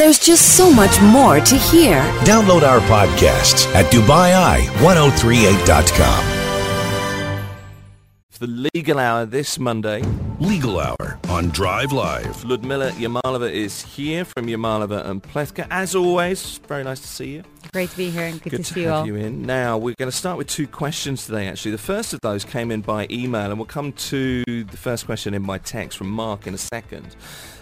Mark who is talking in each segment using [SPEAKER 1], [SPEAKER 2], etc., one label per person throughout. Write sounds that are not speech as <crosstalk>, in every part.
[SPEAKER 1] There's just so much more to hear.
[SPEAKER 2] Download our podcasts at DubaiEye1038.com.
[SPEAKER 3] The legal hour this Monday.
[SPEAKER 2] Legal Hour on Drive Live.
[SPEAKER 3] Ludmila Yamalova is here from Yamalova and Plewka. As always, very nice to see you.
[SPEAKER 4] Great to be here and good,
[SPEAKER 3] Good
[SPEAKER 4] to
[SPEAKER 3] to
[SPEAKER 4] see you
[SPEAKER 3] have
[SPEAKER 4] all.
[SPEAKER 3] you in. Now, we're going to start with two questions today, actually. The first of those came in by email, and we'll come to the first question in by text from Mark in a second.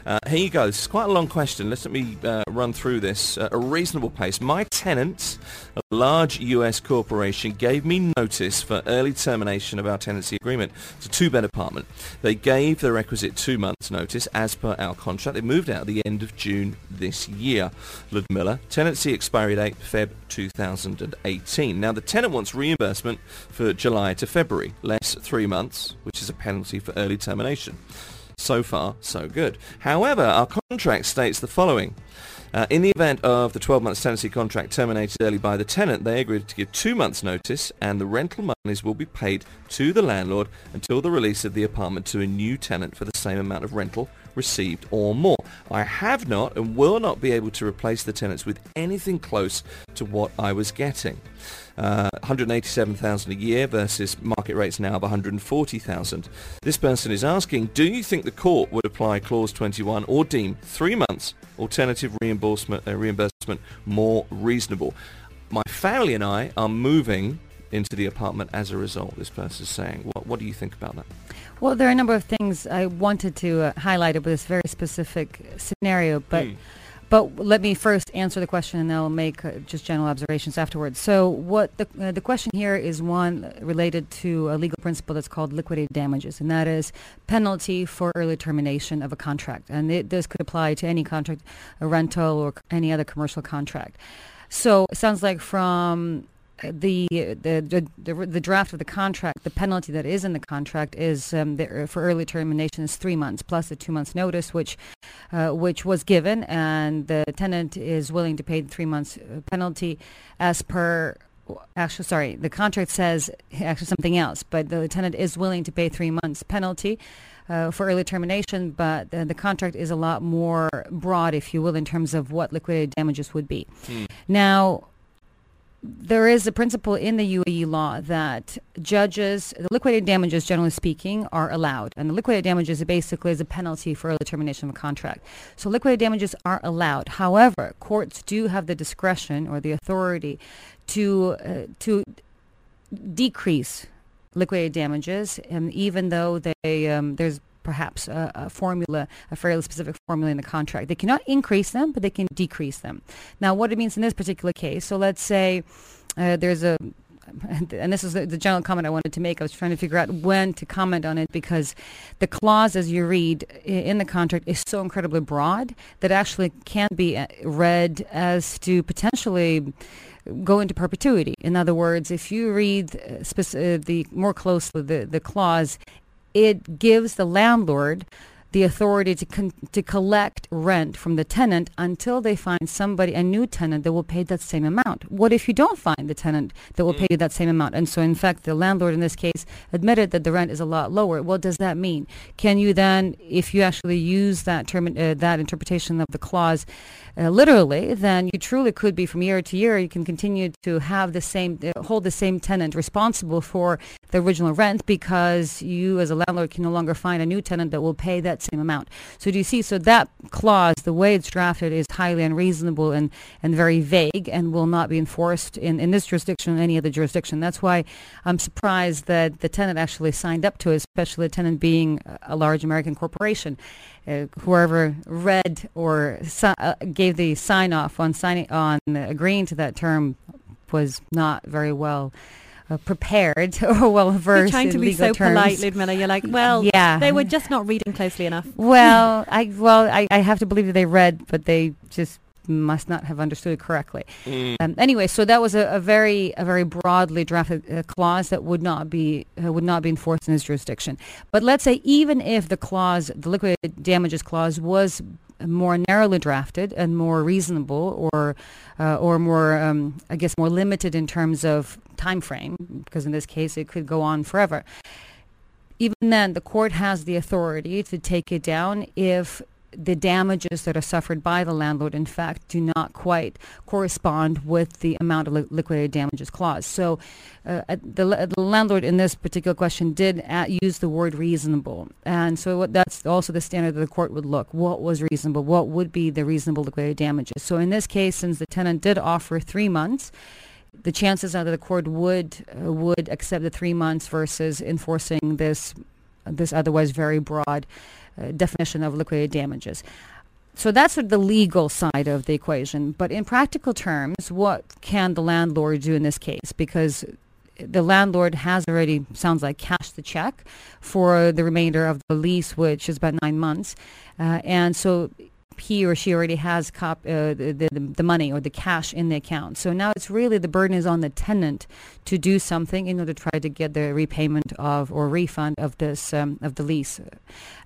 [SPEAKER 3] Uh, here you go. This is quite a long question. Let's let me uh, run through this at a reasonable pace. My tenant, a large US corporation, gave me notice for early termination of our tenancy agreement. It's a two-bed apartment. They gave the requisite two months notice as per our contract. They moved out at the end of June this year. Ludmila, tenancy expiry date Feb 2018. Now the tenant wants reimbursement for July to February, less three months, which is a penalty for early termination. So far, so good. However, our contract states the following. Uh, in the event of the 12 months tenancy contract terminated early by the tenant, they agreed to give two months notice and the rental monies will be paid to the landlord until the release of the apartment to a new tenant for the same amount of rental received or more. I have not and will not be able to replace the tenants with anything close to what I was getting. Uh, 187,000 a year versus market rates now of 140,000. This person is asking, do you think the court would apply clause 21 or deem three months alternative reimbursement, uh, reimbursement more reasonable? My family and I are moving into the apartment as a result, this person is saying. What, what do you think about that?
[SPEAKER 4] Well, there are a number of things I wanted to uh, highlight about this very specific scenario, but
[SPEAKER 3] Mm.
[SPEAKER 4] but let me first answer the question, and then I'll make uh, just general observations afterwards. So, what the uh, the question here is one related to a legal principle that's called liquidated damages, and that is penalty for early termination of a contract, and it, this could apply to any contract, a rental or any other commercial contract. So, it sounds like from the, the the the draft of the contract, the penalty that is in the contract is um, the, for early termination is three months plus a two months notice, which uh, which was given, and the tenant is willing to pay the three months uh, penalty as per. Actually, sorry, the contract says actually something else, but the tenant is willing to pay three months penalty. Uh, for early termination, but uh, the contract is a lot more broad, if you will, in terms of what liquidated damages would be. Now, there is a principle in the UAE law that judges, the liquidated damages, generally speaking, are allowed. And the liquidated damages basically is a penalty for early termination of a contract. So liquidated damages are allowed. However, courts do have the discretion or the authority to uh, to decrease liquidated damages, and even though they um, there's perhaps a, a formula, a fairly specific formula in the contract. They cannot increase them, but they can decrease them. Now, what it means in this particular case, so let's say uh, there's a and this is the, general comment I wanted to make. I was trying to figure out when to comment on it because the clause, as you read in the contract, is so incredibly broad that actually can be uh, read as to potentially go into perpetuity. In other words, if you read uh, uh, the more closely the, the clause, it gives the landlord the authority to con- to collect rent from the tenant until they find somebody a new tenant that will pay that same amount. What if you don't find the tenant that will pay you that same amount? And so, in fact, the landlord in this case admitted that the rent is a lot lower. What does that mean? Can you then, if you actually use that term, uh, that interpretation of the clause uh, literally, then you truly could be from year to year. You can continue to have the same, uh, hold the same tenant responsible for the original rent because you, as a landlord, can no longer find a new tenant that will pay that same amount. So do you see? So that clause, the way it's drafted, is highly unreasonable and and very vague, and will not be enforced in in this jurisdiction or any other jurisdiction. That's why I'm surprised that the tenant actually signed up to it, especially the tenant being a- large American corporation. Uh, whoever read or si- uh, gave the sign off on signing on agreeing to that term was not very well prepared <laughs> or well versed
[SPEAKER 5] You're trying
[SPEAKER 4] in
[SPEAKER 5] to be so
[SPEAKER 4] terms.
[SPEAKER 5] polite, Ludmila. You're like, well, <laughs>
[SPEAKER 4] Yeah.
[SPEAKER 5] they were just not reading closely enough.
[SPEAKER 4] Well, I well I, I have to believe that they read, but they just must not have understood it correctly. Um, anyway, so that was a, a very a very broadly drafted uh, clause that would not be uh, would not be enforced in this jurisdiction. But let's say even if the clause, the liquidated damages clause, was more narrowly drafted and more reasonable, or uh, or more um, I guess more limited in terms of time frame, because in this case it could go on forever. Even then, the court has the authority to take it down if the damages that are suffered by the landlord, in fact, do not quite correspond with the amount of li- liquidated damages clause. So uh, the, the, landlord in this particular question did use the word reasonable. And so what, that's also the standard that the court would look. What was reasonable? What would be the reasonable liquidated damages? So in this case, since the tenant did offer three months, the chances are that the court would uh, would accept the three months versus enforcing this this otherwise very broad uh, definition of liquidated damages. So that's sort of the legal side of the equation. But in practical terms, what can the landlord do in this case? Because the landlord has already, sounds like, cashed the check for the remainder of the lease, which is about nine months. Uh, and so he or she already has cop, uh, the, the, the money or the cash in the account. So now it's really the burden is on the tenant to do something in order to try to get the repayment of or refund of this um, of the lease,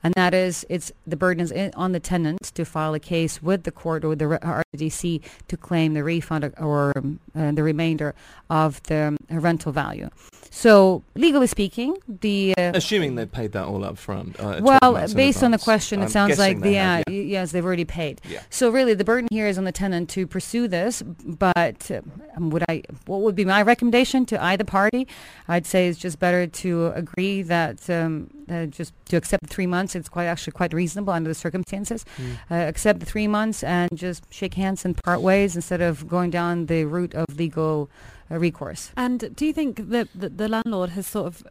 [SPEAKER 4] and that is it's the burden is on the tenant to file a case with the court or the RDC to claim the refund or um, uh, the remainder of the um, rental value. So legally speaking, the
[SPEAKER 3] uh, assuming they paid that all up front.
[SPEAKER 4] Uh, well, based on the question, it I'm sounds like the have, yeah. yes, they've already paid.
[SPEAKER 3] Yeah.
[SPEAKER 4] So really, the burden here is on the tenant to pursue this. But um, would I? What would be my recommendation to either party? I'd say it's just better to agree that um, uh, just to accept the three months. It's quite actually quite reasonable under the circumstances. Mm. Uh, accept the three months and just shake hands and part ways instead of going down the route of legal uh, recourse.
[SPEAKER 5] And do you think that the, the landlord has sort of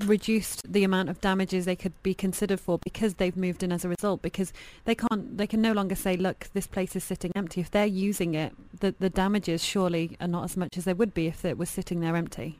[SPEAKER 5] reduced the amount of damages they could be considered for because they've moved in as a result because they can't they can no longer say look this place is sitting empty if they're using it the the damages surely are not as much as they would be if it was sitting there empty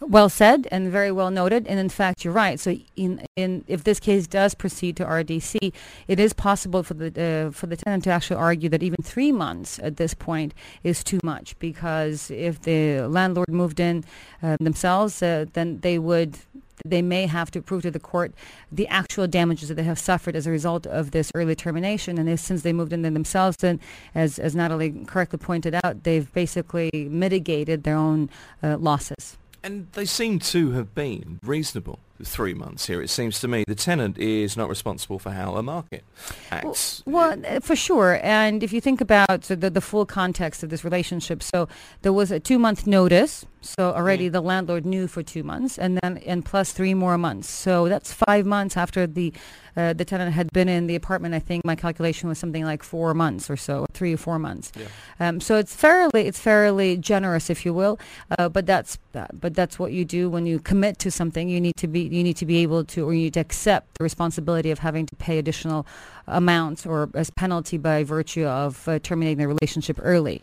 [SPEAKER 4] well said and very well noted. And in fact, you're right. So, in, in if this case does proceed to RDC, it is possible for the uh, for the tenant to actually argue that even three months at this point is too much because if the landlord moved in uh, themselves, uh, then they would they may have to prove to the court the actual damages that they have suffered as a result of this early termination. And since they moved in themselves, then, as, as Natalie correctly pointed out, they've basically mitigated their own uh, losses.
[SPEAKER 3] And they seem to have been reasonable three months here. It seems to me the tenant is not responsible for how a market acts.
[SPEAKER 4] Well, well for sure. And if you think about the, the full context of this relationship, so there was a two-month notice. So already the landlord knew for two months, and then and plus three more months. So that's five months after the uh, the tenant had been in the apartment. I think my calculation was something like four months or so, three or four months. Yeah. Um, so it's fairly it's fairly generous, if you will. Uh, but that's uh, but that's what you do when you commit to something. You need to be you need to be able to or you need to accept the responsibility of having to pay additional amounts or as penalty by virtue of uh, terminating the relationship early.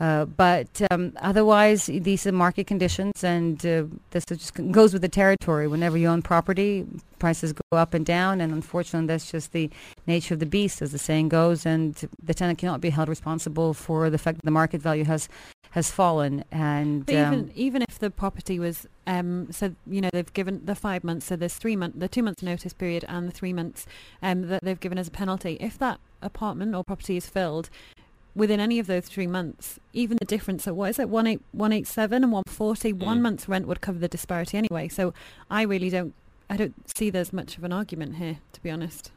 [SPEAKER 4] Uh, but um, otherwise, these are market conditions, and uh, this just goes with the territory. Whenever you own property, prices go up and down, and unfortunately, that's just the nature of the beast, as the saying goes. And the tenant cannot be held responsible for the fact that the market value has has fallen. And
[SPEAKER 5] um, even even if the property was um, so you know they've given the five months, so there's three months, the two months notice period, and the three months um, that they've given as a penalty. If that apartment or property is filled within any of those three months, even the difference at what is it, 187 and 140, mm. one month's rent would cover the disparity anyway. So I really don't, I don't see there's much of an argument here, to be honest.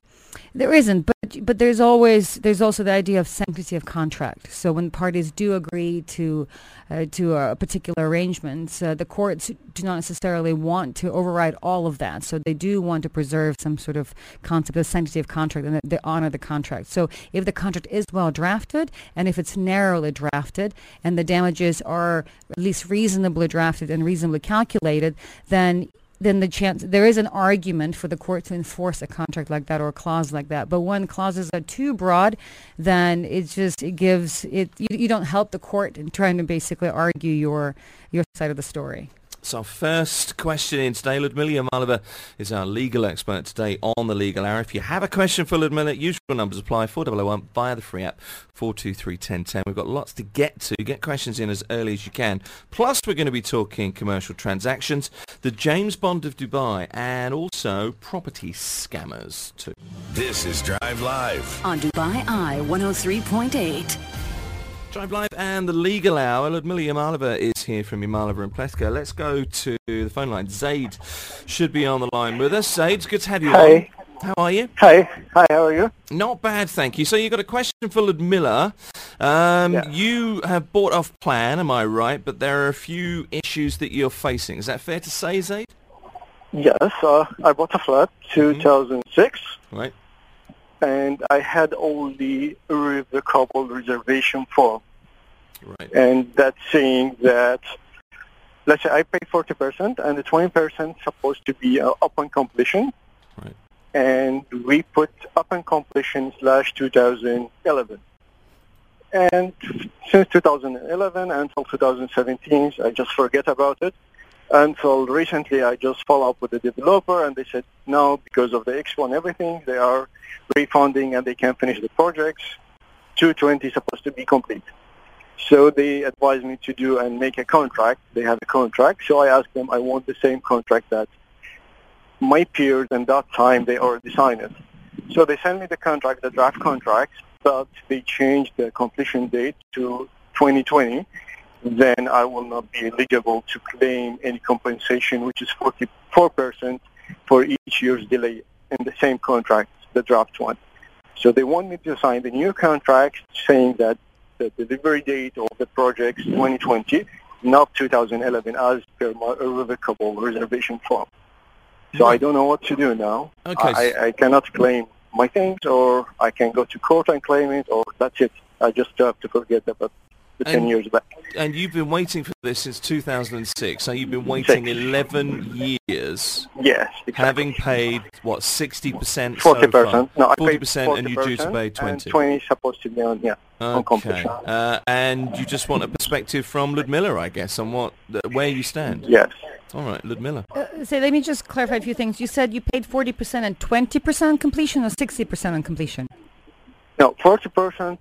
[SPEAKER 4] There isn't, but but there's always there's also the idea of sanctity of contract. So when parties do agree to uh, to a particular arrangement, uh, the courts do not necessarily want to override all of that. So they do want to preserve some sort of concept of sanctity of contract and they honor the contract. So if the contract is well drafted and if it's narrowly drafted and the damages are at least reasonably drafted and reasonably calculated, then then the chance there is an argument for the court to enforce a contract like that or a clause like that. But when clauses are too broad, then it just it gives it you, you don't help the court in trying to basically argue your your side of the story.
[SPEAKER 3] So our first question in today, Ludmila Yamalova is our legal expert today on the Legal Hour. If you have a question for Ludmila, usual numbers apply, 4001 via the free app, 4231010. We've got lots to get to. Get questions in as early as you can. Plus, we're going to be talking commercial transactions, the James Bond of Dubai, and also property scammers too.
[SPEAKER 2] This is Drive Live
[SPEAKER 1] on Dubai Eye 103.8.
[SPEAKER 3] Drive Live and the Legal Hour. Ludmila Yamalova is here from Yamalova and Plewka. Let's go to the phone line. Zaid should be on the line with us. Zaid, it's good to have you
[SPEAKER 6] Hi.
[SPEAKER 3] How are you?
[SPEAKER 6] Hi. Hi, how are you?
[SPEAKER 3] Not bad, thank you. So you've got a question for Ludmila. Um,
[SPEAKER 6] Yeah.
[SPEAKER 3] You have bought off plan, am I right? But there are a few issues that you're facing. Is that fair to say, Zaid?
[SPEAKER 6] Yes, uh, I bought a flat 2006
[SPEAKER 3] Right.
[SPEAKER 6] And I had only the irrevocable reservation form.
[SPEAKER 3] Right.
[SPEAKER 6] And that's saying that, let's say I pay 40% and the 20% supposed to be uh, upon completion.
[SPEAKER 3] Right.
[SPEAKER 6] And we put upon completion slash 2011. And since 2011 until 2017, I just forget about it. Until recently, I just follow up with the developer, and they said no, because of the expo and everything, they are refunding and they can't finish the projects. 220 is supposed to be complete. So they advised me to do and make a contract. They have a contract. So I asked them, I want the same contract that my peers and that time they already signed it. So they sent me the contract, the draft contract, but they changed the completion date to 2020. Then I will not be eligible to claim any compensation, which is 44% for each year's delay in the same contract, the draft one. So they want me to sign the new contract saying that the delivery date of the project is 2020, not 2011, as per my irrevocable reservation form. So I don't know what to do now.
[SPEAKER 3] Okay.
[SPEAKER 6] I, I cannot claim my things, or I can go to court and claim it, or that's it. I just have to forget about the 10 years back.
[SPEAKER 3] And you've been waiting for this since 2006. So you've been waiting
[SPEAKER 6] Six.
[SPEAKER 3] 11 years,
[SPEAKER 6] Yes, exactly.
[SPEAKER 3] having paid, what, 60%
[SPEAKER 6] Forty
[SPEAKER 3] so far?
[SPEAKER 6] percent. No, I paid
[SPEAKER 3] 40% and you're due to
[SPEAKER 6] 40%,
[SPEAKER 3] pay
[SPEAKER 6] and
[SPEAKER 3] 20.
[SPEAKER 6] Twenty is supposed to be on. Yeah,
[SPEAKER 3] Okay.
[SPEAKER 6] completion.
[SPEAKER 3] Uh, and you just want a perspective from Ludmila, I guess, on what, where you stand.
[SPEAKER 6] Yes.
[SPEAKER 3] All right, Ludmila.
[SPEAKER 4] Uh, say, let me just clarify a few things. You said you paid 40% and 20% on completion or 60% on completion?
[SPEAKER 6] No, forty percent.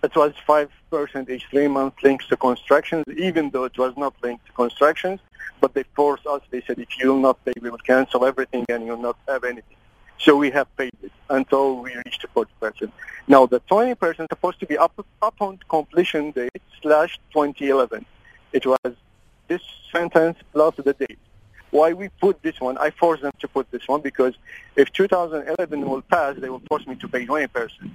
[SPEAKER 6] It was five percent each three months linked to constructions, even though it was not linked to constructions. But they forced us. They said, if you will not pay, we will cancel everything, and you'll not have anything. So we have paid it until we reached the forty percent. Now the twenty percent is supposed to be up upon completion date slash twenty eleven. It was this sentence plus the date. Why we put this one? I forced them to put this one because if 2011 will pass, they will force me to pay 20 percent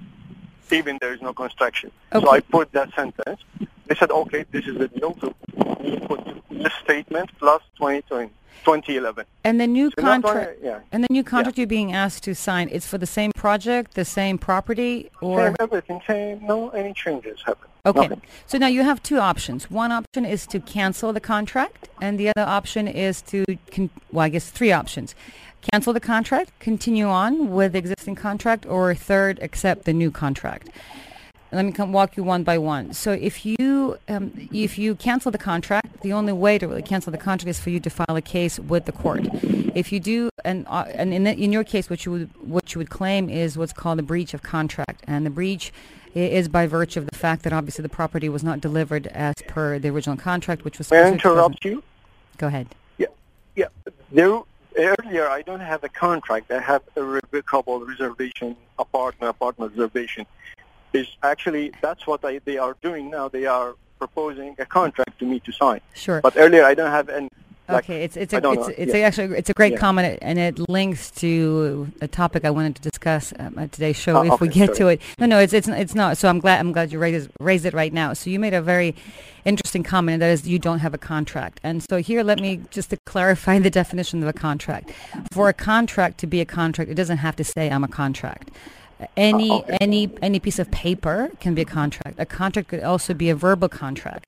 [SPEAKER 6] even there is no construction. So I put that sentence. They said, okay, this is the deal. So we put this statement plus 2020, 2011.
[SPEAKER 4] And the new
[SPEAKER 6] So
[SPEAKER 4] contract,
[SPEAKER 6] yeah.
[SPEAKER 4] and the new contract you're being asked to sign, it's for the same project, the same property, or
[SPEAKER 6] Same everything, same, no any changes happen.
[SPEAKER 4] okay.
[SPEAKER 6] Nothing.
[SPEAKER 4] So now you have two options. One option is to cancel the contract, and the other option is to, con- well, I guess three options: cancel the contract, continue on with the existing contract, or third, accept the new contract. Let me come walk you one by one. So if you um, if you cancel the contract, the only way to really cancel the contract is for you to file a case with the court. If you do, and uh, and in, the, in your case, what you would what you would claim is what's called a breach of contract, and the breach is by virtue of the fact that obviously the property was not delivered as per the original contract, which was.
[SPEAKER 6] May I interrupt you?
[SPEAKER 4] Go ahead.
[SPEAKER 6] Yeah, yeah. There, earlier, I don't have a contract. I have a revocable reservation, apartment, apartment reservation. Is actually that's what I, they are doing now. They are proposing a contract to me to sign.
[SPEAKER 4] Sure.
[SPEAKER 6] But earlier, I don't have any. Like,
[SPEAKER 4] okay, it's it's a, it's, it's
[SPEAKER 6] Yeah.
[SPEAKER 4] actually it's a great
[SPEAKER 6] Yeah.
[SPEAKER 4] comment and it links to a topic I wanted to discuss um, at today's show
[SPEAKER 6] Oh,
[SPEAKER 4] if we
[SPEAKER 6] okay,
[SPEAKER 4] get to it. No, no, it's it's it's not. So I'm glad I'm glad you raised raised it right now. So you made a very interesting comment and that is you don't have a contract. And so here let me just to clarify <laughs> the definition of a contract. For a contract to be a contract, it doesn't have to say I'm a contract. Any
[SPEAKER 6] Oh, okay.
[SPEAKER 4] any any piece of paper can be a contract. A contract could also be a verbal contract.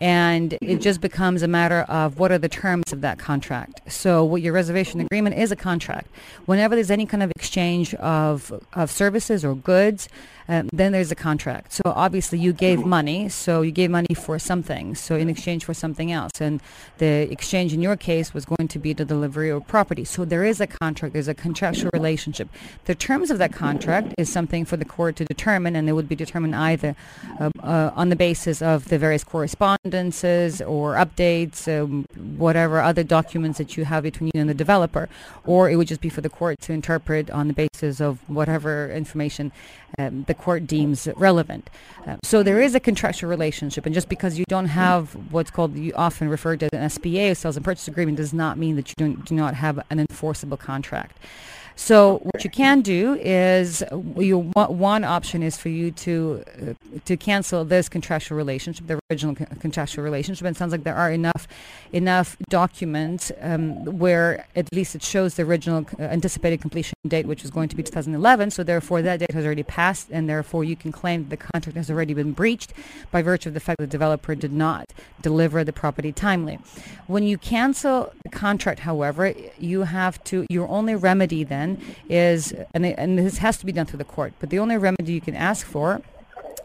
[SPEAKER 4] And it just becomes a matter of what are the terms of that contract. So what your reservation agreement is a contract. Whenever there's any kind of exchange of, of services or goods, um, then there's a contract. So obviously you gave money, so you gave money for something, so in exchange for something else. And the exchange in your case was going to be the delivery of property. So there is a contract, there's a contractual relationship. The terms of that contract is something for the court to determine, and it would be determined either uh, uh, on the basis of the various correspondences or updates, um, whatever other documents that you have between you and the developer, or it would just be for the court to interpret on the basis of whatever information um, the court deems relevant. Um, so there is a contractual relationship, and just because you don't have what's called, you often referred to as an SPA, sales and purchase agreement, does not mean that you don't, do not have an enforceable contract. So what you can do is you one option is for you to uh, to cancel this contractual relationship, the original contractual relationship. And it sounds like there are enough enough documents um, where at least it shows the original uh, anticipated completion date, which is going to be 2011. So therefore, that date has already passed, and therefore you can claim the contract has already been breached by virtue of the fact that the developer did not deliver the property timely. When you cancel the contract, however, you have to your only remedy then is, and, and this has to be done through the court, but the only remedy you can ask for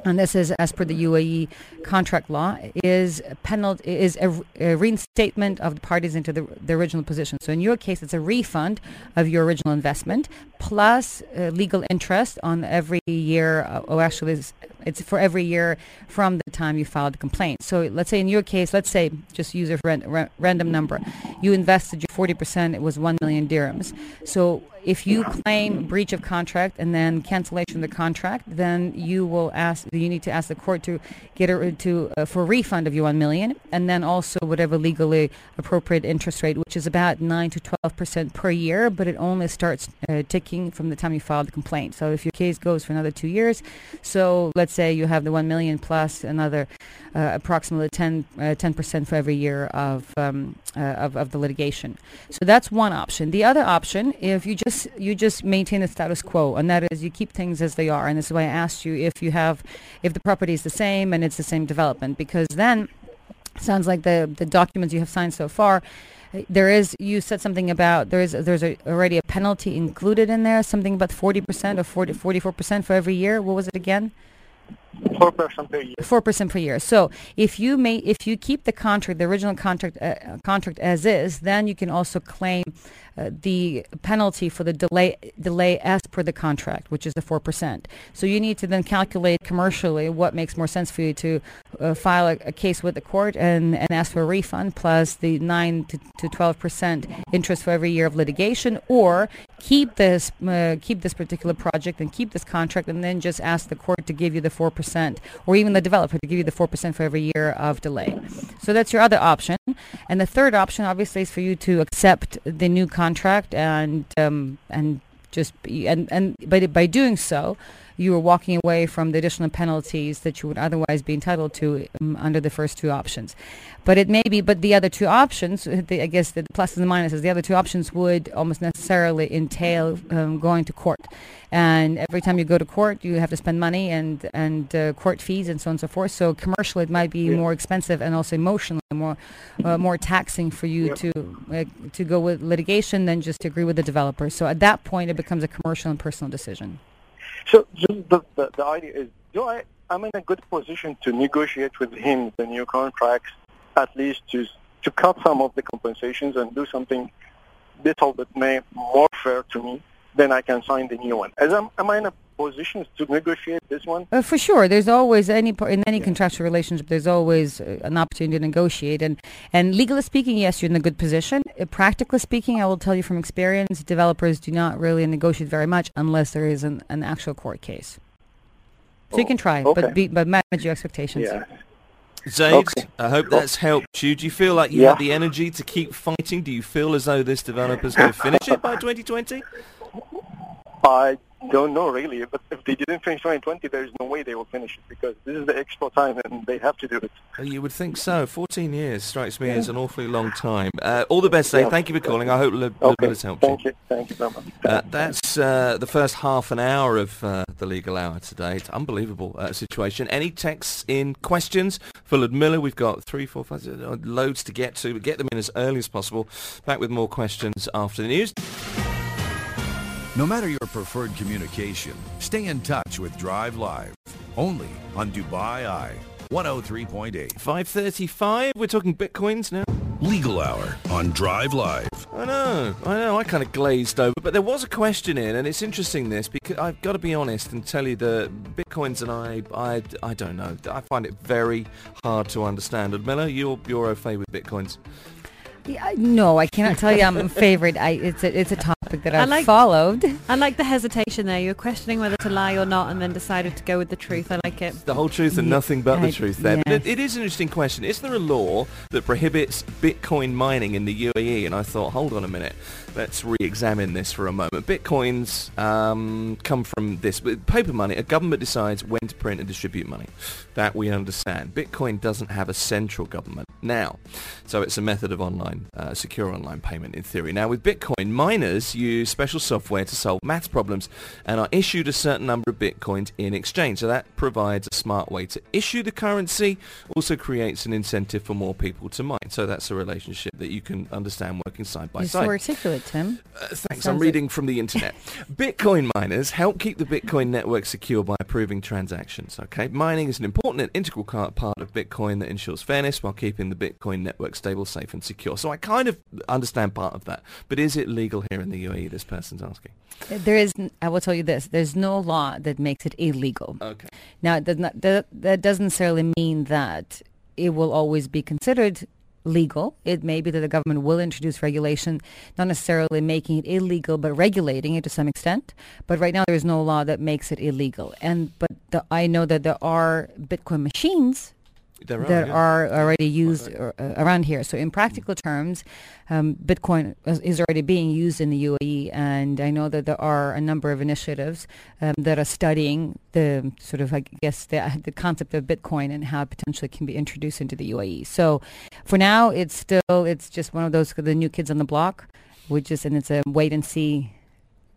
[SPEAKER 4] and this is as per the UAE contract law, is penalty is a, a, reinstatement of the parties into the, the original position. So in your case, it's a refund of your original investment plus uh, legal interest on every year. Uh, oh, actually, it's, it's, for every year from the time you filed the complaint. So let's say in your case, let's say just use a ra- random number, you invested your 40%. It was one million dirhams. So if you claim breach of contract and then cancellation of the contract, then you will ask. You need to ask the court to get a, to uh, for a refund of your one million, and then also whatever legally appropriate interest rate, which is about nine to twelve percent per year, but it only starts uh, ticking from the time you filed the complaint. So if your case goes for another two years, so let's say you have the one million plus another approximately 10 uh, percent for every year of, um, uh, of of the litigation. So that's one option. The other option, if you just you just maintain the status quo, and that is you keep things as they are. And this is why I asked you if you have if the property is the same and it's the same development, because then sounds like the the documents you have signed so far there is you said something about there is there's a, already a penalty included in there something about 40% or 40 44% for every year what was it again
[SPEAKER 6] Four percent per year.
[SPEAKER 4] Four percent per year. So if you may, if you keep the contract, the original contract uh, contract as is, then you can also claim uh, the penalty for the delay delay as per the contract, which is the four percent. So you need to then calculate commercially what makes more sense for you to uh, file a, a, case with the court and, and ask for a refund plus the nine to twelve percent interest for every year of litigation, or keep this uh, keep this particular project and keep this contract, and then just ask the court to give you the four percent percent or even the developer to give you the 4% for every year of delay. So that's your other option. And the third option, obviously, is for you to accept the new contract and, um, and just be, and, and by, by doing so, you are walking away from the additional penalties that you would otherwise be entitled to um, under the first two options. But it may be, but the other two options, the, I guess the pluses and minuses, the other two options would almost necessarily entail um, going to court. And every time you go to court, you have to spend money and, and uh, court fees and so on and so forth. So commercially, it might be yeah. more expensive and also emotionally more, uh, more taxing for you yep. to, uh, to go with litigation than just to agree with the developer. So at that point, it becomes a commercial and personal decision.
[SPEAKER 6] So the, the, the idea is, do I, I'm in a good position to negotiate with him the new contracts, at least to, to cut some of the compensations and do something little bit may, more fair to me, then I can sign the new one. As I'm, am I in a position to negotiate this one?
[SPEAKER 4] Uh, for sure, there's always any in any yeah. contractual relationship. There's always uh, an opportunity to negotiate, and and legally speaking, yes, you're in a good position. Uh, practically speaking, I will tell you from experience, developers do not really negotiate very much unless there is an, an actual court case. So oh, you can try, okay. but be, but manage your expectations.
[SPEAKER 6] Yeah.
[SPEAKER 3] Zaid, okay. I hope that's helped you. Do you feel like you yeah. have the energy to keep fighting? Do you feel as though this developer's going to finish it by <laughs> 2020?
[SPEAKER 6] I don't know really, but if they didn't finish 2020, there's no way they will finish it because this is the extra time and they have to do it.
[SPEAKER 3] You would think so. 14 years strikes me yeah. as an awfully long time. Uh, all the best, Zaid. Yeah. Thank you for calling. I hope okay. bit has helped
[SPEAKER 6] Thank you. Thank you very much. Uh,
[SPEAKER 3] that's uh, the first half an hour of uh, the legal hour today. It's unbelievable uh, situation. Any texts in questions for Ludmila? We've got three, four, five, uh, loads to get to. Get them in as early as possible. Back with more questions after the news.
[SPEAKER 2] No matter your preferred communication, stay in touch with Drive Live. Only on Dubai Eye 103.8.
[SPEAKER 3] 535, we're talking bitcoins now.
[SPEAKER 2] Legal Hour on Drive Live.
[SPEAKER 3] I know, I know, I kind of glazed over, but there was a question in, and it's interesting this, because I've got to be honest and tell you that bitcoins and I, I, I don't know, I find it very hard to understand. Miller, you're, you're au fait with bitcoins.
[SPEAKER 4] Yeah, no, I cannot tell you I'm a favorite. I, it's a it's a topic topic that
[SPEAKER 5] I
[SPEAKER 4] I've
[SPEAKER 5] like-
[SPEAKER 4] followed.
[SPEAKER 5] I like the hesitation there. You're questioning whether to lie or not, and then decided to go with the truth. I like it.
[SPEAKER 3] The whole truth and
[SPEAKER 4] Ye-
[SPEAKER 3] nothing but the truth there. But it, it is an interesting question. Is there a law that prohibits Bitcoin mining in the UAE? And I thought, hold on a minute. Let's re-examine this for a moment. Bitcoins um, come from this. Paper money, a government decides when to print and distribute money. That we understand. Bitcoin doesn't have a central government now. So it's a method of online, uh, secure online payment in theory. Now with Bitcoin, miners use special software to solve maths problems and are issued a certain number of Bitcoins in exchange. So that provides a smart way to issue the currency, also creates an incentive for more people to mine. So that's a relationship that you can understand working side by
[SPEAKER 4] You're
[SPEAKER 3] side.
[SPEAKER 4] so articulate, Tim.
[SPEAKER 3] Uh, thanks.
[SPEAKER 4] Sounds
[SPEAKER 3] I'm reading from the internet. <laughs> Bitcoin miners help keep the Bitcoin network secure by approving transactions. Okay, mining is an important and integral part of Bitcoin that ensures fairness while keeping the Bitcoin network stable, safe, and secure. So I kind of understand part of that. But is it legal here in the UAE? This person's asking.
[SPEAKER 4] There is. I will tell you this, there's no law that makes it illegal.
[SPEAKER 3] Okay.
[SPEAKER 4] Now, it does not, that, that doesn't necessarily mean that it will always be considered legal. It may be that the government will introduce regulation, not necessarily making it illegal, but regulating it to some extent. But right now, there is no law that makes it illegal. And but the, I know that there are Bitcoin machines
[SPEAKER 3] There are.
[SPEAKER 4] that
[SPEAKER 3] yeah.
[SPEAKER 4] are already used uh, around here. So in practical terms, um, Bitcoin is, is already being used in the UAE, and I know that there are a number of initiatives um, that are studying the sort of, I guess, the, <laughs> the concept of Bitcoin and how it potentially can be introduced into the UAE. So for now, it's still it's just one of those the new kids on the block, which is and it's a wait and see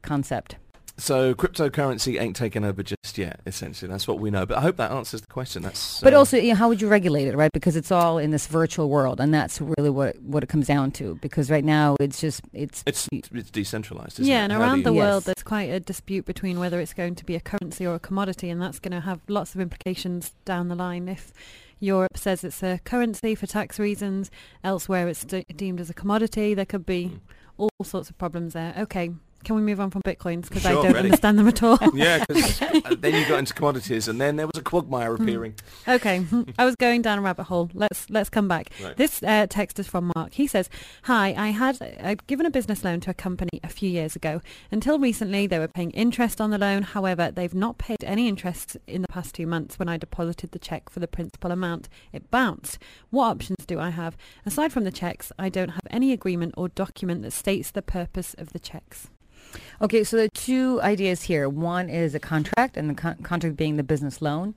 [SPEAKER 4] concept.
[SPEAKER 3] So cryptocurrency ain't taken over just yet. Essentially, that's what we know. But I hope that answers the question. That's.
[SPEAKER 4] But
[SPEAKER 3] uh,
[SPEAKER 4] also, you know, how would you regulate it, right? Because it's all in this virtual world, and that's really what what it comes down to. Because right now, it's just it's
[SPEAKER 3] It's it's decentralized. Isn't
[SPEAKER 5] yeah,
[SPEAKER 3] it?
[SPEAKER 5] and
[SPEAKER 3] How
[SPEAKER 5] around
[SPEAKER 3] you-
[SPEAKER 5] the
[SPEAKER 4] Yes.
[SPEAKER 5] world, there's quite a dispute between whether it's going to be a currency or a commodity, and that's going to have lots of implications down the line. If Europe says it's a currency for tax reasons, elsewhere it's de- deemed as a commodity, there could be
[SPEAKER 3] Mm.
[SPEAKER 5] all sorts of problems there. Okay, can we move on from bitcoins because I don't
[SPEAKER 3] ready.
[SPEAKER 5] understand them at all. <laughs>
[SPEAKER 3] Yeah, because <laughs> then you got into commodities, and then there was a quagmire
[SPEAKER 5] Hmm.
[SPEAKER 3] appearing.
[SPEAKER 5] Okay, <laughs> I was going down a rabbit hole. Let's let's come back.
[SPEAKER 3] Right.
[SPEAKER 5] This uh, text is from Mark. He says, "Hi, I had given a business loan to a company a few years ago. Until recently, they were paying interest on the loan. However, they've not paid any interest in the past two months. When I deposited the check for the principal amount, it bounced. What options do I have? Aside from the checks, I don't have any agreement or document that states the purpose of the checks."
[SPEAKER 4] Okay, so are two ideas here. One is a contract, and the con- contract being the business loan,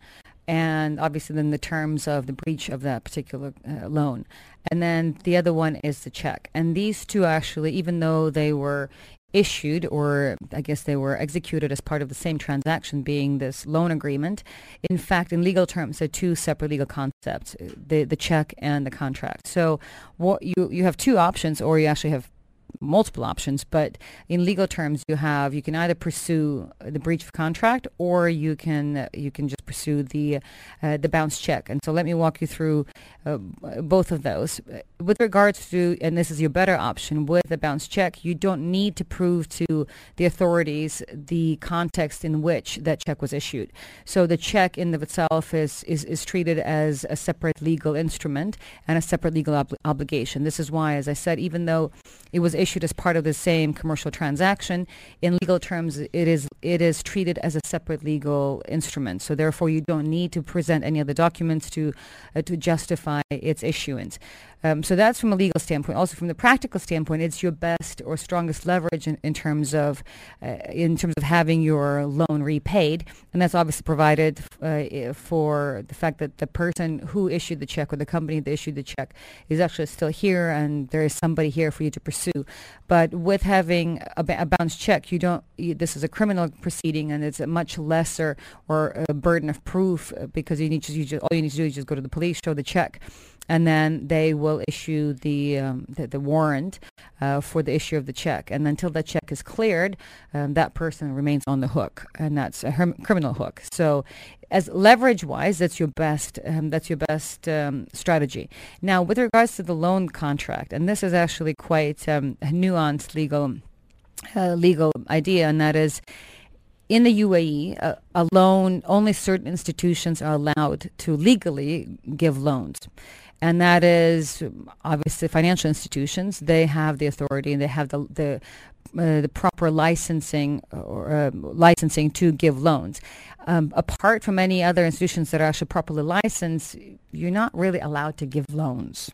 [SPEAKER 4] and obviously then the terms of the breach of that particular uh, loan. And then the other one is the check. And these two actually, even though they were issued or I guess they were executed as part of the same transaction being this loan agreement, in fact, in legal terms, they're two separate legal concepts, uh, the, the check and the contract. So what you, you have two options or you actually have multiple options, but in legal terms, you have you can either pursue the breach of contract or you can you can just pursue the uh, the bounce check. And so let me walk you through uh, both of those. With regards to, and this is your better option with the bounce check, you don't need to prove to the authorities the context in which that check was issued. So the check in of itself is is, is treated as a separate legal instrument and a separate legal ob- obligation. This is why, as I said, even though it was issued as part of the same commercial transaction. In legal terms, it is it is treated as a separate legal instrument. So therefore, you don't need to present any other documents to uh, to justify its issuance. Um, so that's from a legal standpoint. Also, from the practical standpoint, it's your best or strongest leverage in, in terms of uh, in terms of having your loan repaid, and that's obviously provided uh, for the fact that the person who issued the check or the company that issued the check is actually still here, and there is somebody here for you to pursue. But with having a, a check, you don't. You, this is a criminal proceeding, and it's a much lesser or burden of proof because you need to. You just, all you need to do is just go to the police, show the check, and then they will issue the um, the, the warrant uh, for the issue of the check. And until that check is cleared, um, that person remains on the hook, and that's a criminal hook. So, as leverage wise, that's your best. Um, that's your best um, strategy. Now, with regards to the loan contract, and this is actually quite um, a nuanced legal uh, legal idea, and that is in the UAE, uh, a loan, only certain institutions are allowed to legally give loans. And that is obviously financial institutions. They have the authority and they have the, the uh, the proper licensing or uh, licensing to give loans. Um, apart from any other institutions that are actually properly licensed, you're not really allowed to give loans.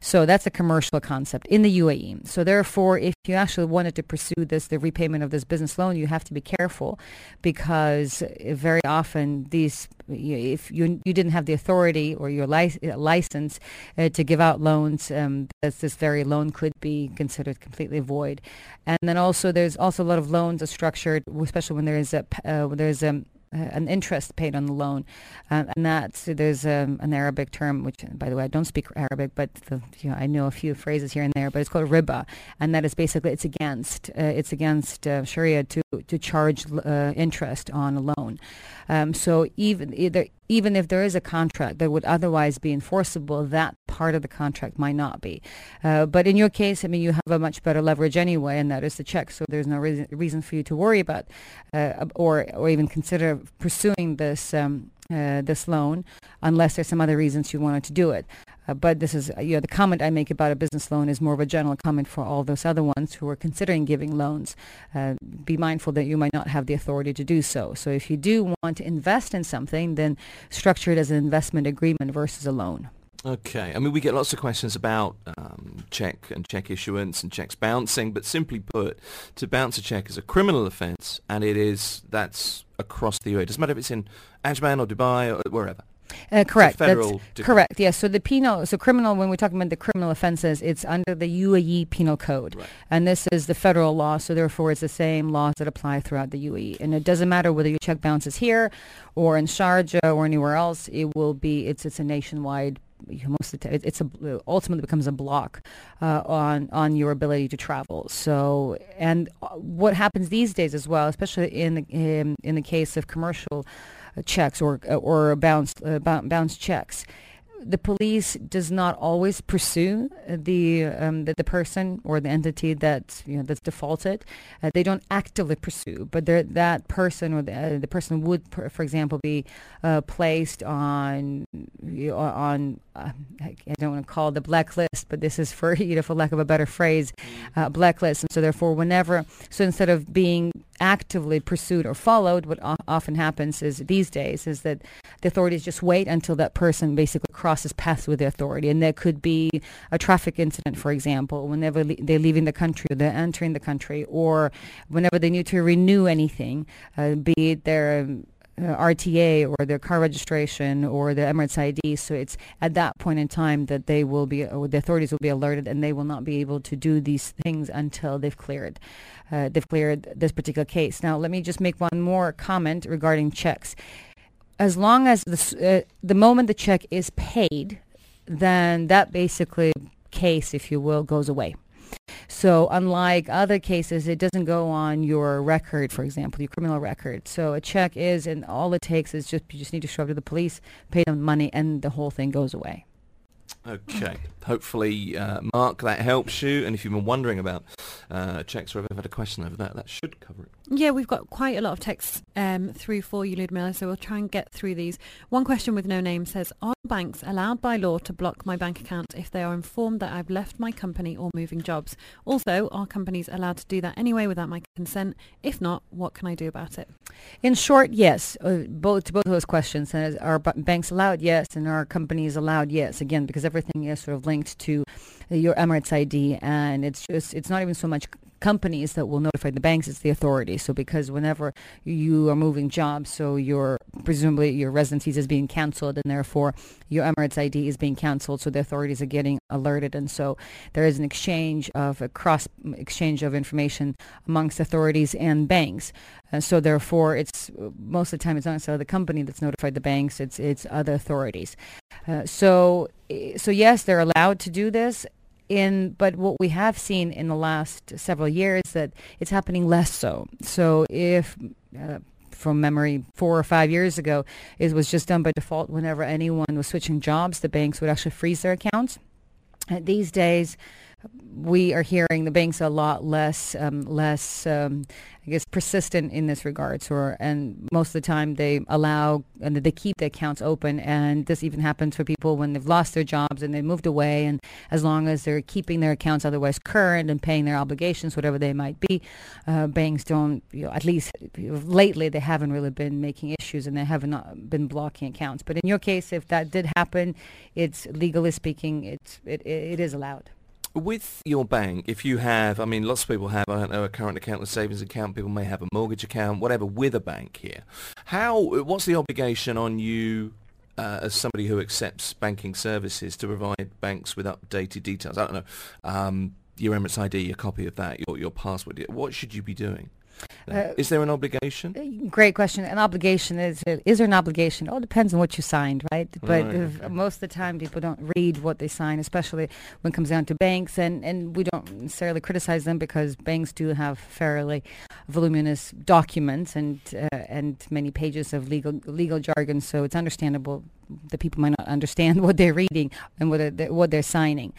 [SPEAKER 4] So that's a commercial concept in the UAE. So therefore, if you actually wanted to pursue this, the repayment of this business loan, you have to be careful because very often these, if you you didn't have the authority or your lic- license uh, to give out loans, um, this very loan could be considered completely void. And then also, there's also a lot of loans are structured, especially when there is a uh, when there's a uh, an interest paid on the loan, uh, and that's there's um, an Arabic term, which by the way I don't speak Arabic, but the, you know, I know a few phrases here and there, but it's called riba, and that is basically it's against uh, it's against uh, Sharia to to charge uh, interest on a loan. Um, so even either even if there is a contract that would otherwise be enforceable, that part of the contract might not be. Uh, but in your case, I mean, you have a much better leverage anyway, and that is the check. So there's no reason, reason for you to worry about uh, or or even consider pursuing this um, uh, this loan unless there's some other reasons you wanted to do it. Uh, but this is, you know, the comment I make about a business loan is more of a general comment for all those other ones who are considering giving loans. Uh, be mindful that you might not have the authority to do so. So if you do want to invest in something, then structure it as an investment agreement versus a loan.
[SPEAKER 3] Okay. I mean, we get lots of questions about um, check and check issuance and checks bouncing, but simply put, to bounce a check is a criminal offence, and it is that's across the UAE. It doesn't matter if it's in Ajman or Dubai or wherever.
[SPEAKER 4] Uh, correct.
[SPEAKER 3] federal
[SPEAKER 4] That's correct. Yes. So the penal, so criminal. When we're talking about the criminal offences, it's under the UAE Penal Code,
[SPEAKER 3] Right.
[SPEAKER 4] and this is the federal law. So therefore, it's the same laws that apply throughout the UAE, and it doesn't matter whether your check bounces here, or in Sharjah, or anywhere else. It will be. It's it's a nationwide. Most of the time, it's a ultimately becomes a block uh, on on your ability to travel. So, and uh, what happens these days as well, especially in the in, in the case of commercial checks or or bounce uh, bounce checks. The police does not always pursue the, um, the the person or the entity that you know that's defaulted. Uh, they don't actively pursue, but that person or the, uh, the person would, per- for example, be uh, placed on on uh, I I don't want to call it the blacklist, but this is for <laughs> you know for lack of a better phrase, uh, blacklist. And so therefore, whenever so instead of being actively pursued or followed, what often happens is these days is that the authorities just wait until that person basically crosses paths with the authority, and there could be a traffic incident, for example, whenever le- they're leaving the country or they're entering the country, or whenever they need to renew anything, uh, be it their um, uh, RTA or their car registration or the Emirates ID. So it's at that point in time that they will be, or the authorities will be alerted, and they will not be able to do these things until they've cleared, uh, they've cleared this particular case. Now, let me just make one more comment regarding checks. As long as the uh, the moment the check is paid, then that basically case, if you will, goes away. So unlike other cases, it doesn't go on your record, for example, your criminal record. So a check is, and all it takes is just you just need to show up to the police, pay them money, and the whole thing goes away.
[SPEAKER 3] Okay. Hopefully, uh, Mark, that helps you. And if you've been wondering about uh, checks or have ever had a question over that, that should cover it.
[SPEAKER 5] Yeah, we've got quite a lot of texts um, through for you, Ludmila, so we'll try and get through these. One question with no name says, are banks allowed by law to block my bank account if they are informed that I've left my company or moving jobs? Also, are companies allowed to do that anyway without my consent? If not, what can I do about it?
[SPEAKER 4] In short, yes. Uh, both to both of those questions. And are b- banks allowed? Yes. And are companies allowed? Yes. Again, because everything is sort of linked to your Emirates ID, and it's just it's not even so much companies that will notify the banks; it's the authorities. So because whenever you are moving jobs, so your presumably your residency is being cancelled, and therefore your Emirates ID is being cancelled. So the authorities are getting alerted, and so there is an exchange of a cross exchange of information amongst authorities and banks. Uh, so therefore, it's most of the time it's not necessarily the company that's notified the banks; it's it's other authorities. Uh, so eh, so yes, they're allowed to do this. In but what we have seen in the last several years that it's happening less so. So if uh, from memory, four or five years ago, it was just done by default. Whenever anyone was switching jobs, the banks would actually freeze their accounts. Uh, these days, we are hearing the banks a lot less um, less um, I guess persistent in this regard. So, and most of the time they allow and they keep the accounts open. And this even happens for people when they've lost their jobs and they moved away. And as long as they're keeping their accounts otherwise current and paying their obligations, whatever they might be, uh, banks don't. You know, at least lately they haven't really been making issues and they haven't been blocking accounts. But in your case, if that did happen, it's legally speaking, it's it, it is allowed.
[SPEAKER 3] With your bank, if you have, I mean, lots of people have, I don't know, a current account, a savings account, people may have a mortgage account, whatever, with a bank here. How, what's the obligation on you uh, as somebody who accepts banking services to provide banks with updated details? I don't know, um, your Emirates ID, your copy of that, your, your password. What should you be doing? Uh, is there an obligation?
[SPEAKER 4] Uh, great question. An obligation is is there an obligation? It all depends on what you signed, right? But right. most of the time, people don't read what they sign, especially when it comes down to banks, and and we don't necessarily criticize them because banks do have fairly voluminous documents and uh, and many pages of legal legal jargon. So it's understandable that people might not understand <laughs> what they're reading and what they're, what they're signing.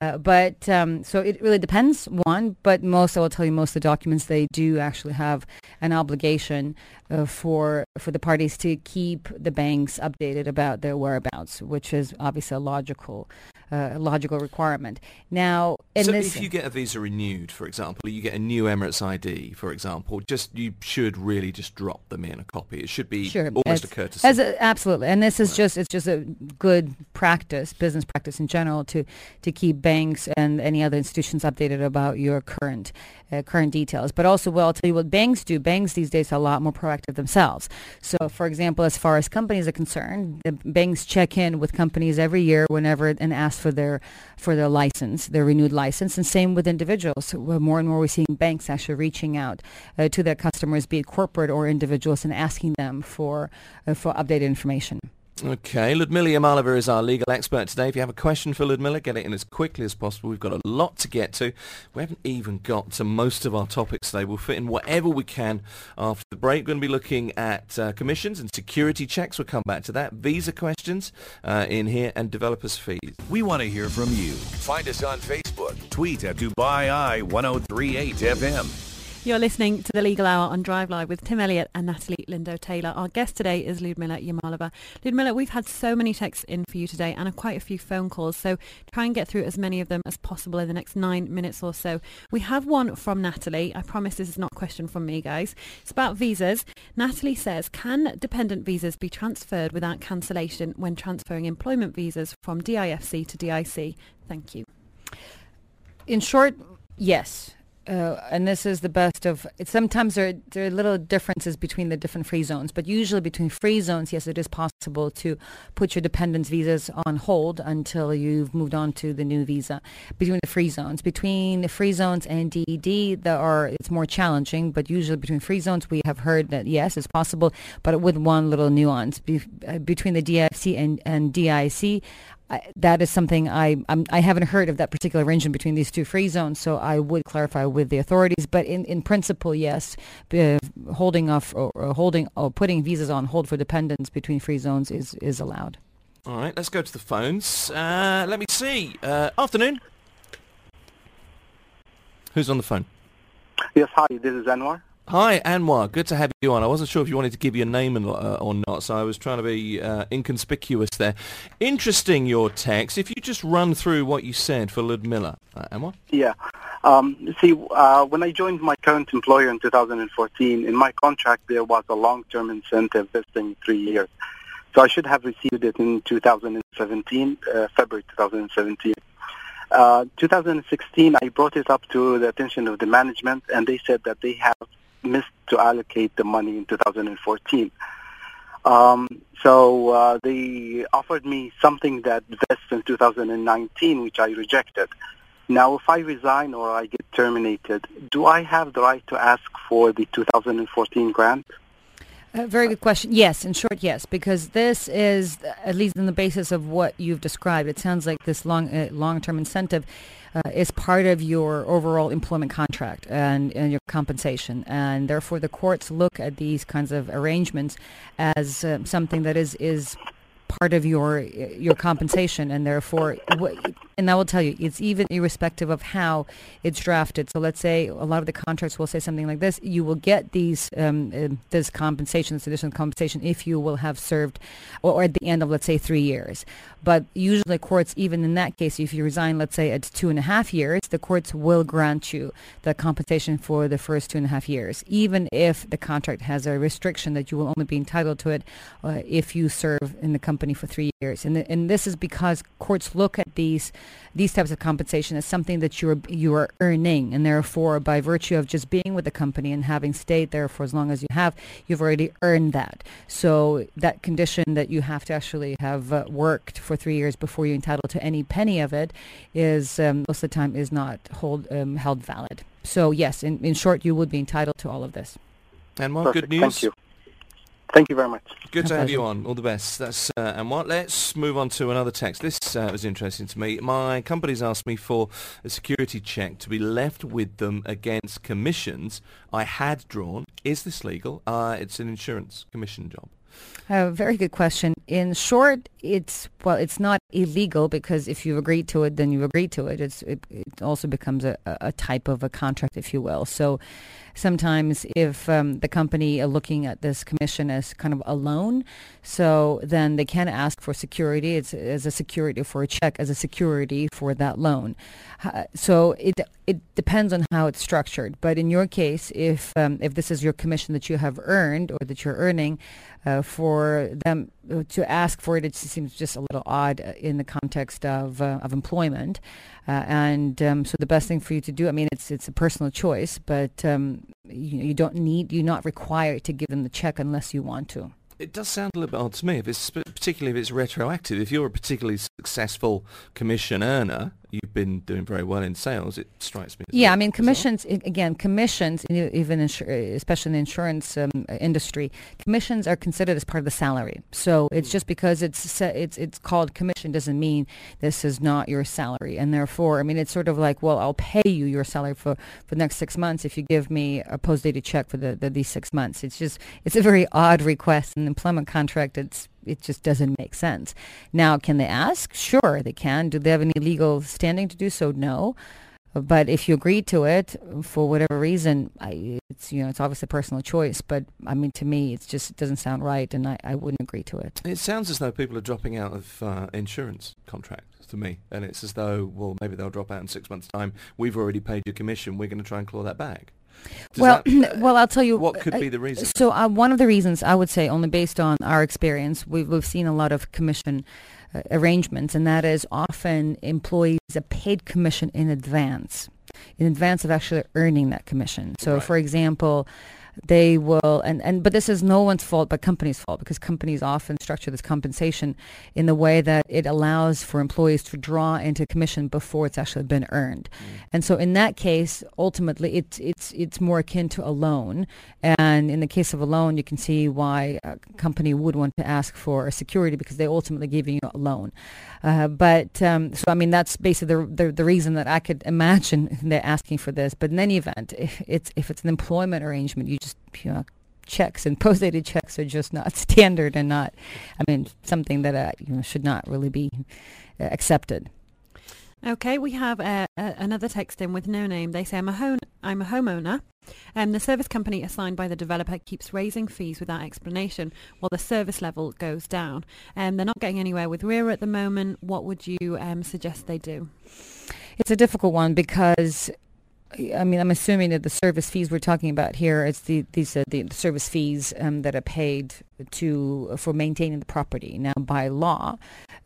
[SPEAKER 4] Uh, but um, so it really depends. One, but most I will tell you, most of the documents they do actually have an obligation uh, for for the parties to keep the banks updated about their whereabouts, which is obviously a logical uh, logical requirement. Now,
[SPEAKER 3] so if you get a visa renewed, for example, you get a new Emirates ID, for example, just you should really just drop them in a copy. It should be sure, almost a courtesy.
[SPEAKER 4] As a, absolutely, and this is right. just it's just a good practice, business practice in general, to to keep banks and any other institutions updated about your current uh, current details. But also, well, I'll tell you what banks do. Banks these days are a lot more proactive themselves. So, for example, as far as companies are concerned, the banks check in with companies every year whenever and ask for their for their license, their renewed license, and same with individuals. More and more we're seeing banks actually reaching out uh, to their customers, be it corporate or individuals, and asking them for uh, for updated information.
[SPEAKER 3] Okay, Ludmila Yamalova is our legal expert today. If you have a question for Ludmila, get it in as quickly as possible. We've got a lot to get to. We haven't even got to most of our topics today. We'll fit in whatever we can after the break. We're going to be looking at uh, commissions and security checks. We'll come back to that. Visa questions uh, in here and developers fees.
[SPEAKER 2] We want to hear from you. Find us on Facebook. Tweet at Dubai Eye 1038 FM.
[SPEAKER 5] You're listening to the Legal Hour on Drive Live with Tim Elliott and Natalie Lindo Taylor. Our guest today is Ludmila Yamalova. Ludmila, we've had so many texts in for you today and quite a few phone calls, so try and get through as many of them as possible in the next nine minutes or so. We have one from Natalie. I promise this is not a question from me, guys. It's about visas. Natalie says, can dependent visas be transferred without cancellation when transferring employment visas from DIFC to DIC? Thank you.
[SPEAKER 4] In short, yes uh, and this is the best of. Sometimes there there are little differences between the different free zones, but usually between free zones, yes, it is possible to put your dependents visas on hold until you've moved on to the new visa. Between the free zones, between the free zones and DED, there are it's more challenging. But usually between free zones, we have heard that yes, it's possible, but with one little nuance Be, uh, between the DFC and and DIC. I, that is something I I'm, I have not heard of that particular arrangement between these two free zones, so I would clarify with the authorities. But in, in principle, yes, uh, holding off or, or holding or putting visas on hold for dependents between free zones is is allowed.
[SPEAKER 3] All right, let's go to the phones. Uh, let me see. Uh, afternoon. Who's on the phone?
[SPEAKER 7] Yes, hi. This is Anwar.
[SPEAKER 3] Hi, Anwar. Good to have you on. I wasn't sure if you wanted to give your name uh, or not, so I was trying to be uh, inconspicuous there. Interesting, your text. If you just run through what you said for Ludmila. Uh, Anwar?
[SPEAKER 7] Yeah. Um, see, uh, when I joined my current employer in 2014, in my contract there was a long-term incentive vesting three years. So I should have received it in 2017, uh, February 2017. Uh, 2016, I brought it up to the attention of the management, and they said that they have missed to allocate the money in 2014. Um, so uh, they offered me something that vests in 2019, which I rejected. Now, if I resign or I get terminated, do I have the right to ask for the 2014 grant?
[SPEAKER 4] A very good question. Yes, in short, yes, because this is at least in the basis of what you've described. It sounds like this long uh, long-term incentive uh, is part of your overall employment contract and, and, your compensation, and therefore the courts look at these kinds of arrangements as uh, something that is is part of your your compensation, and therefore And I will tell you, it's even irrespective of how it's drafted. So let's say a lot of the contracts will say something like this: you will get these um, uh, this compensation, this additional compensation, if you will have served, or, or at the end of let's say three years. But usually courts, even in that case, if you resign, let's say at two and a half years, the courts will grant you the compensation for the first two and a half years, even if the contract has a restriction that you will only be entitled to it uh, if you serve in the company for three years. And, the, and this is because courts look at these these types of compensation as something that you're you are earning, and therefore, by virtue of just being with the company and having stayed there for as long as you have, you've already earned that. So that condition that you have to actually have uh, worked for three years before you're entitled to any penny of it is um, most of the time is not hold um, held valid. So yes, in, in short, you would be entitled to all of this.
[SPEAKER 3] And what
[SPEAKER 7] Perfect.
[SPEAKER 3] good news?
[SPEAKER 7] Thank you. Very much.
[SPEAKER 3] Good to have you on. All the best. That's uh, and what. Let's move on to another text. This uh, was interesting to me. My company's asked me for a security check to be left with them against commissions I had drawn. Is this legal? Uh, it's an insurance commission job.
[SPEAKER 4] A very good question. In short, it's well, it's not illegal because if you've agreed to it, then you've agreed to it. It's it, it also becomes a, a type of a contract, if you will. So sometimes if um, the company are looking at this commission as kind of a loan, so then they can ask for security. It's as a security for a check, as a security for that loan. Uh, so it it depends on how it's structured. But in your case, if um, if this is your commission that you have earned or that you're earning, uh, for them to ask for it, it seems just a little odd uh, in the context of uh, of employment. Uh, and um, so the best thing for you to do, I mean, it's it's a personal choice, but um, you, you don't need, you're not required to give them the check unless you want to.
[SPEAKER 3] It does sound a little bit odd to me, if it's particularly if it's retroactive. If you're a particularly successful commission earner, you've been doing very well in sales. It strikes me.
[SPEAKER 4] Yeah, I mean, commissions, i- again, commissions, even insur- especially in the insurance um, industry, commissions are considered as part of the salary. So it's just because it's it's it's called commission doesn't mean this is not your salary. And therefore, I mean, it's sort of like, well, I'll pay you your salary for, for the next six months if you give me a post-dated check for the, the these six months. It's just, it's a very odd request. An employment contract, it's it just doesn't make sense. Now, can they ask? Sure, they can. Do they have any legal standing to do so? No. But if you agree to it for whatever reason, I, it's you know it's obviously a personal choice. But I mean, to me, it's just it doesn't sound right, and I, I wouldn't agree to it.
[SPEAKER 3] It sounds as though people are dropping out of uh, insurance contracts to me, and it's as though, well, maybe they'll drop out in six months' time. We've already paid your commission. We're going to try and claw that back. Does
[SPEAKER 4] well,
[SPEAKER 3] that- <clears throat>
[SPEAKER 4] well, I'll tell you
[SPEAKER 3] what could
[SPEAKER 4] uh,
[SPEAKER 3] be the reason?
[SPEAKER 4] So uh, one of the reasons I would say, only based on our experience, we've, we've seen a lot of commission uh, arrangements, and that is often employees are paid commission in advance, in advance of actually earning that commission. So,
[SPEAKER 3] Right.
[SPEAKER 4] for example, they will, and, and but this is no one's fault but companies' fault because companies often structure this compensation in the way that it allows for employees to draw into commission before it's actually been earned. And so in that case, ultimately, it's it's it's more akin to a loan. And in the case of a loan, you can see why a company would want to ask for a security because they're ultimately giving you a loan. Uh, but um, so I mean, that's basically the, the the reason that I could imagine <laughs> they're asking for this. But in any event, if it's if it's an employment arrangement, you just you know checks and <laughs> post-dated checks are just not standard and not, I mean, something that uh, you know should not really be uh, accepted.
[SPEAKER 5] Okay, we have uh, uh, another text in with no name. They say, I'm a, home, I'm a homeowner. and the service company assigned by the developer keeps raising fees without explanation while the service level goes down. And they're not getting anywhere with RERA at the moment. What would you um, suggest they do?
[SPEAKER 4] It's a difficult one because I mean, I'm assuming that the service fees we're talking about here, it's the these the, the service fees um, that are paid to for maintaining the property. Now, by law,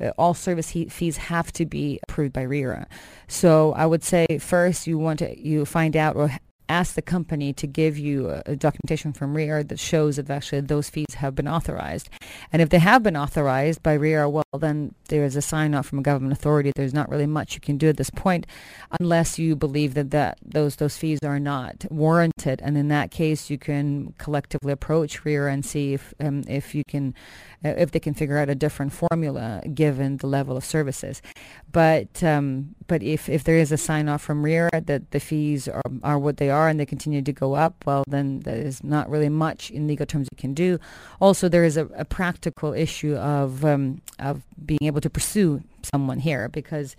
[SPEAKER 4] uh, all service he- fees have to be approved by RERA. So, I would say first you want to you find out or ask the company to give you a, a documentation from RERA that shows that actually those fees have been authorized. And if they have been authorized by RERA, well, then there is a sign off from a government authority. There's not really much you can do at this point unless you believe that, that those, those fees are not warranted. And in that case, you can collectively approach RERA and see if, um, if you can, uh, if they can figure out a different formula given the level of services. But, um, but if, if there is a sign off from RERA that the fees are, are what they are and they continue to go up, well, then there is not really much in legal terms you can do. Also, there is a, a practical issue of, um, of being able to pursue someone here because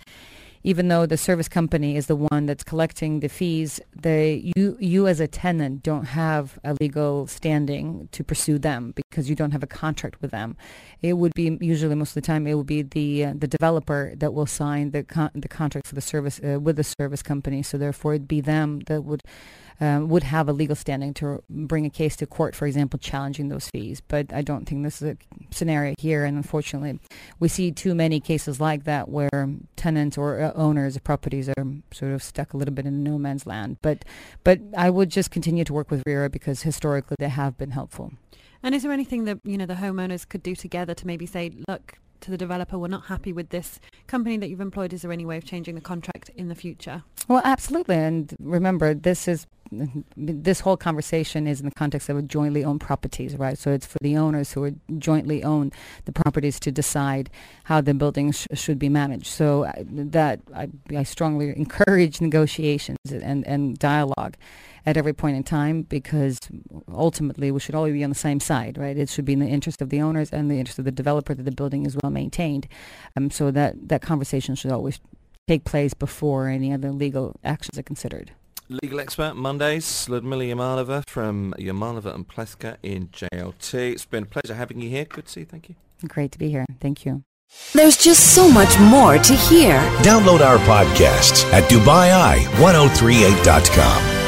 [SPEAKER 4] even though the service company is the one that's collecting the fees, they you you as a tenant don't have a legal standing to pursue them because you don't have a contract with them. It would be usually most of the time it would be the uh, the developer that will sign the con- the contract for the service uh, with the service company. So therefore, it'd be them that would um, would have a legal standing to bring a case to court, for example, challenging those fees. But I don't think this is a scenario here, and unfortunately, we see too many cases like that where tenants or uh, owners of properties are sort of stuck a little bit in no man's land. But but I would just continue to work with RERA because historically they have been helpful.
[SPEAKER 5] And is there anything that you know the homeowners could do together to maybe say, look, to the developer, we're not happy with this company that you've employed. Is there any way of changing the contract in the future?
[SPEAKER 4] Well, absolutely. And remember, this is <laughs> this whole conversation is in the context of jointly owned properties, right? So it's for the owners who are jointly own the properties to decide how the buildings sh- should be managed. So uh, that I, I strongly <laughs> encourage negotiations and, and dialogue at every point in time because ultimately we should all be on the same side, right? It should be in the interest of the owners and the interest of the developer that the building is well maintained. Um, so that, that conversation should always take place before any other legal actions are considered.
[SPEAKER 3] Legal expert Mondays, Ludmila Yamalova from Yamalova and Plewka in JLT. It's been a pleasure having you here. Good to see you. Thank you.
[SPEAKER 4] Great to be here. Thank you.
[SPEAKER 1] There's just so much more to hear.
[SPEAKER 2] Download our podcasts at DubaiEye1038.com.